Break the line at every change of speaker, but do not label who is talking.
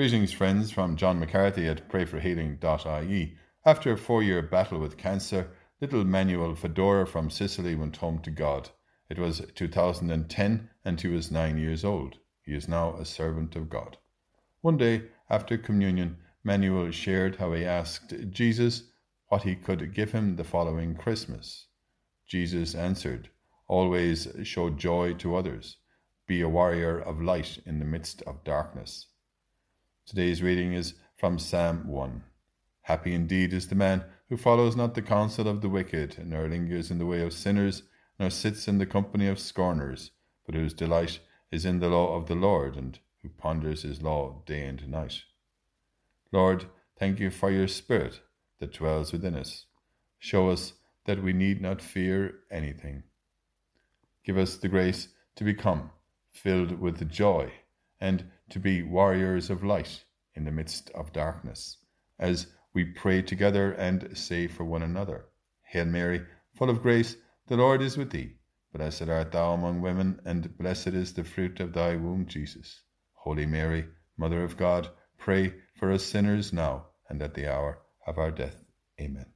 Greetings, friends, from John McCarthy at prayforhealing.ie. After a four year battle with cancer, little Manuel Foderà from Sicily went home to God. It was 2010 and he was nine years old. He is now a servant of God. One day after communion, Manuel shared how he asked Jesus what he could give him the following Christmas. Jesus answered, Always show joy to others. Be a warrior of light in the midst of darkness. Today's reading is from Psalm 1. Happy indeed is the man who follows not the counsel of the wicked, nor lingers in the way of sinners, nor sits in the company of scorners, but whose delight is in the law of the Lord, and who ponders his law day and night. Lord, thank you for your Spirit that dwells within us. Show us that we need not fear anything. Give us the grace to become filled with joy and to be warriors of light in the midst of darkness, as we pray together and say for one another, Hail Mary, full of grace, the Lord is with thee. Blessed art thou among women, and blessed is the fruit of thy womb, Jesus. Holy Mary, Mother of God, pray for us sinners now and at the hour of our death. Amen.